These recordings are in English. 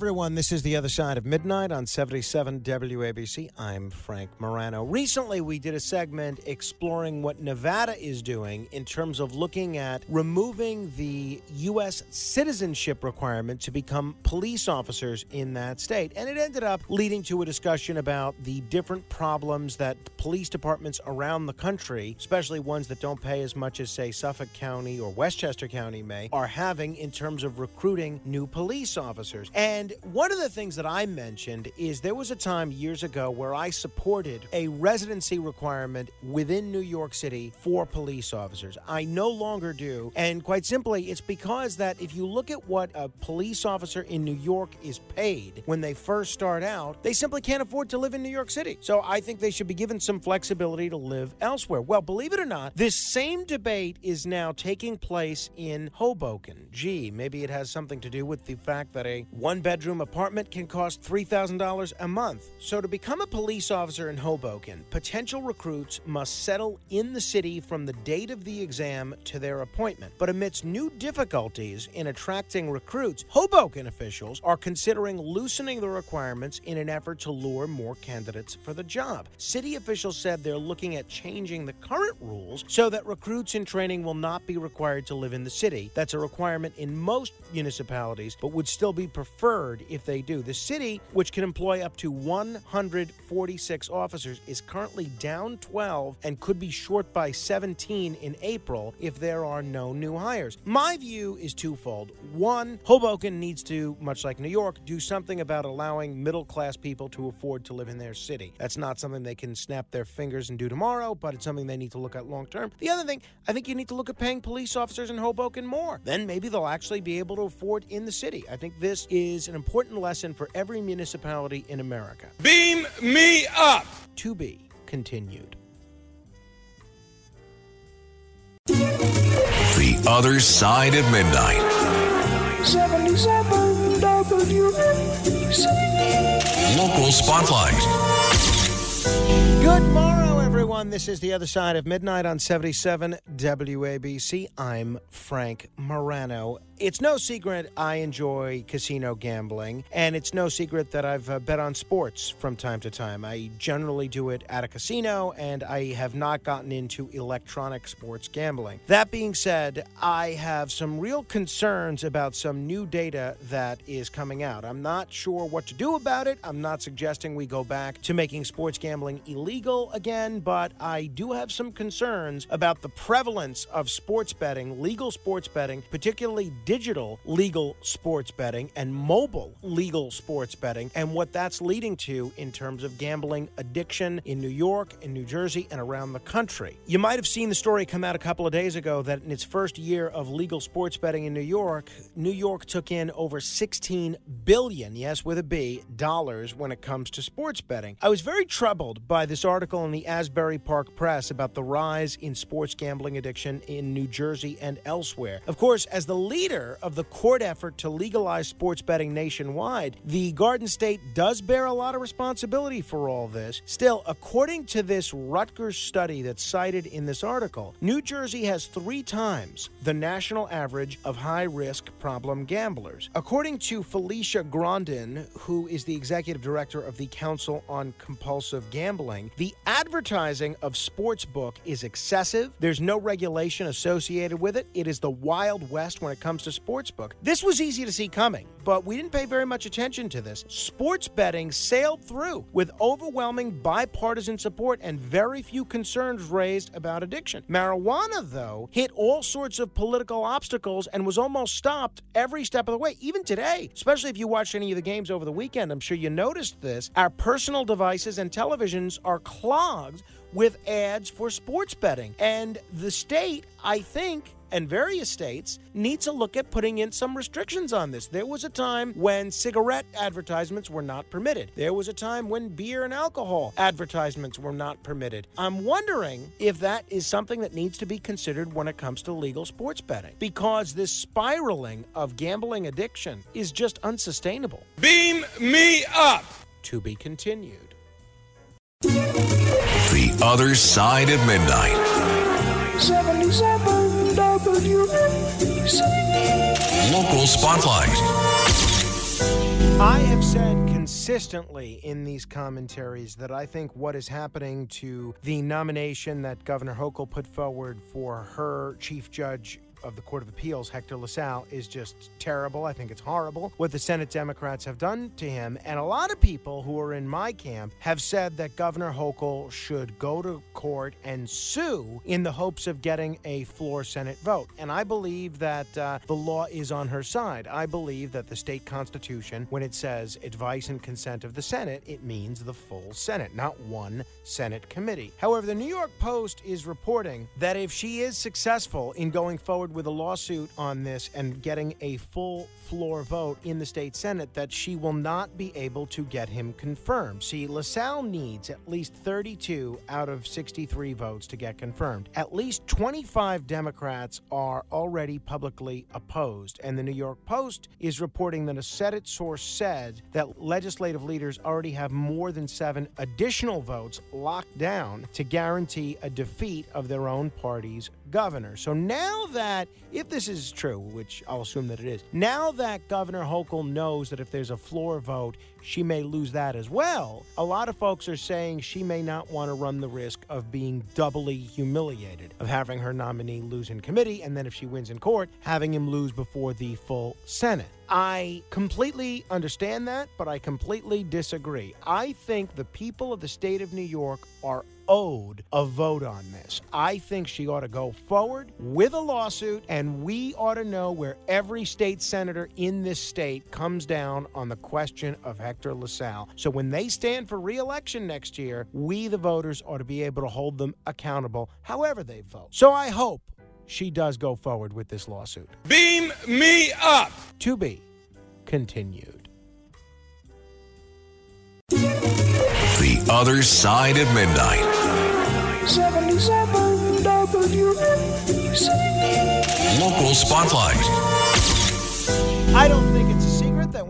Everyone. This is The Other Side of Midnight on 77 WABC. I'm Frank Morano. Recently, we did a segment exploring what Nevada is doing in terms of looking at removing the U.S. citizenship requirement to become police officers in that state. And it ended up leading to a discussion about the different problems that police departments around the country, especially ones that don't pay as much as, say, Suffolk County or Westchester County may, are having in terms of recruiting new police officers. And one of the things that I mentioned is there was a time years ago where I supported a residency requirement within New York City for police officers. I no longer do. And quite simply, it's because that if you look at what a police officer in New York is paid when they first start out, they simply can't afford to live in New York City. So I think they should be given some flexibility to live elsewhere. Well, believe it or not, this same debate is now taking place in Hoboken. Gee, maybe it has something to do with the fact that a one bedroom apartment can cost $3,000 a month. So to become a police officer in Hoboken, potential recruits must settle in the city from the date of the exam to their appointment. But amidst new difficulties in attracting recruits, Hoboken officials are considering loosening the requirements in an effort to lure more candidates for the job. City officials said they're looking at changing the current rules so that recruits in training will not be required to live in the city. That's a requirement in most municipalities, but would still be preferred if they do. The city, which can employ up to 146 officers, is currently down 12 and could be short by 17 in April if there are no new hires. My view is twofold. One, Hoboken needs to, much like New York, do something about allowing middle class people to afford to live in their city. That's not something they can snap their fingers and do tomorrow, but it's something they need to look at long term. The other thing, I think you need to look at paying police officers in Hoboken more. Then maybe they'll actually be able to afford in the city. I think this is an important lesson for every municipality in America. Beam me up! To be continued. The Other Side of Midnight. 77 WABC. Local Spotlight. Good morrow, everyone. This is the other side of midnight on 77 WABC. I'm Frank Morano. It's no secret I enjoy casino gambling, and it's no secret that I've uh, bet on sports from time to time. I generally do it at a casino, and I have not gotten into electronic sports gambling. That being said, I have some real concerns about some new data that is coming out. I'm not sure what to do about it. I'm not suggesting we go back to making sports gambling illegal again, but I do have some concerns about the prevalence of sports betting, legal sports betting, particularly digital legal sports betting and mobile legal sports betting, and what that's leading to in terms of gambling addiction in New York, in New Jersey, and around the country. You might have seen the story come out a couple of days ago that in its first year of legal sports betting in New York, New York took in over 16 billion, yes, with a B, dollars when it comes to sports betting. I was very troubled by this article in the Asbury Park Press about the rise in sports gambling addiction in New Jersey and elsewhere. Of course, as the leader of the court effort to legalize sports betting nationwide, the Garden State does bear a lot of responsibility for all this. Still, according to this Rutgers study that's cited in this article, New Jersey has three times the national average of high risk problem gamblers. According to Felicia Grondin, who is the executive director of the Council on Compulsive Gambling, the advertising advertising of Sportsbook is excessive. There's no regulation associated with it. It is the Wild West when it comes to Sportsbook. This was easy to see coming, but we didn't pay very much attention to this. Sports betting sailed through with overwhelming bipartisan support and very few concerns raised about addiction. Marijuana, though, hit all sorts of political obstacles and was almost stopped every step of the way. Even today, especially if you watched any of the games over the weekend, I'm sure you noticed this. Our personal devices and televisions are clogged with ads for sports betting. And the state, I think, and various states need to look at putting in some restrictions on this. There was a time when cigarette advertisements were not permitted. There was a time when beer and alcohol advertisements were not permitted. I'm wondering if that is something that needs to be considered when it comes to legal sports betting because this spiraling of gambling addiction is just unsustainable. Beam me up. To be continued. The Other Side of Midnight. 77 WABC. Local Spotlight. I have said consistently in these commentaries that I think what is happening to the nomination that Governor Hochul put forward for her chief judge of the Court of Appeals, Hector LaSalle, is just terrible. I think it's horrible what the Senate Democrats have done to him. And a lot of people who are in my camp have said that Governor Hochul should go to court and sue in the hopes of getting a floor Senate vote. And I believe that uh, the law is on her side. I believe that the state constitution, when it says advice and consent of the Senate, it means the full Senate, not one Senate committee. However, the New York Post is reporting that if she is successful in going forward with a lawsuit on this and getting a full floor vote in the state Senate, that she will not be able to get him confirmed. See, LaSalle needs at least 32 out of 63 votes to get confirmed. At least 25 Democrats are already publicly opposed, and the New York Post is reporting that a Senate source said that legislative leaders already have more than seven additional votes locked down to guarantee a defeat of their own party's governor. So now that, if this is true, which I'll assume that it is, now that Governor Hochul knows that if there's a floor vote, she may lose that as well, a lot of folks are saying she may not want to run the risk of being doubly humiliated, of having her nominee lose in committee, and then if she wins in court, having him lose before the full Senate. I completely understand that, but I completely disagree. I think the people of the state of New York are owed a vote on this. I think she ought to go forward with a lawsuit, and we ought to know where every state senator in this state comes down on the question of Hector LaSalle. So when they stand for reelection next year, we, the voters, ought to be able to hold them accountable however they vote. So I hope she does go forward with this lawsuit. Beam me up. To be continued. The Other Side of Midnight. 77 WABC. Local Spotlight. I don't think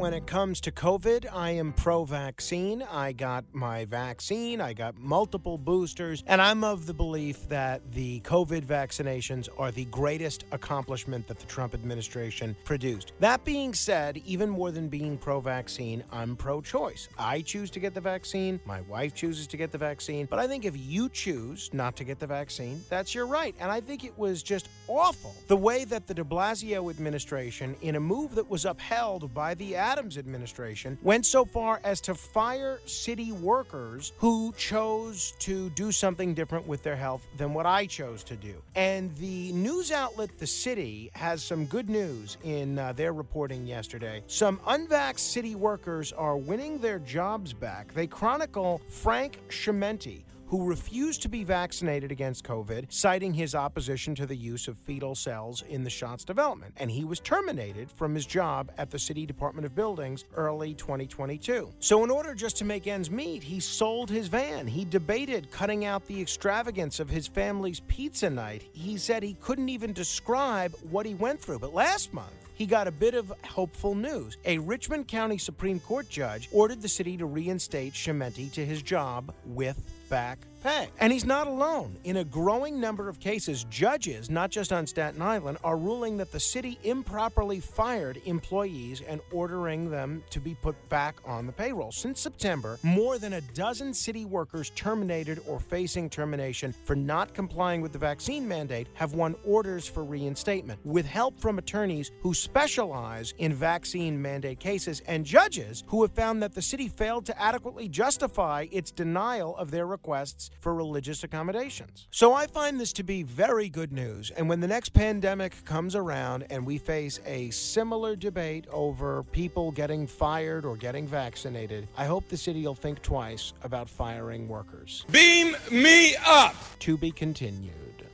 when it comes to COVID, I am pro vaccine. I got my vaccine, I got multiple boosters, and I'm of the belief that the COVID vaccinations are the greatest accomplishment that the Trump administration produced. That being said, even more than being pro vaccine, I'm pro choice. I choose to get the vaccine, my wife chooses to get the vaccine, but I think if you choose not to get the vaccine, that's your right. And I think it was just awful the way that the de Blasio administration, in a move that was upheld by the Adams administration, went so far as to fire city workers who chose to do something different with their health than what I chose to do. And the news outlet The City has some good news in uh, their reporting yesterday. Some unvaxxed city workers are winning their jobs back. They chronicle Frank Chimenti who refused to be vaccinated against COVID, citing his opposition to the use of fetal cells in the shot's development. And he was terminated from his job at the City Department of Buildings early 2022. So, in order just to make ends meet, he sold his van. He debated cutting out the extravagance of his family's pizza night. He said he couldn't even describe what he went through. But last month, he got a bit of hopeful news. A Richmond County Supreme Court judge ordered the city to reinstate Chimenti to his job with back pay. And he's not alone. In a growing number of cases, judges, not just on Staten Island, are ruling that the city improperly fired employees and ordering them to be put back on the payroll. Since September, more than a dozen city workers terminated or facing termination for not complying with the vaccine mandate have won orders for reinstatement. With help from attorneys who specialize in vaccine mandate cases and judges who have found that the city failed to adequately justify its denial of their requests for religious accommodations. So I find this to be very good news. And when the next pandemic comes around and we face a similar debate over people getting fired or getting vaccinated, I hope the city will think twice about firing workers. Beam me up. To be continued.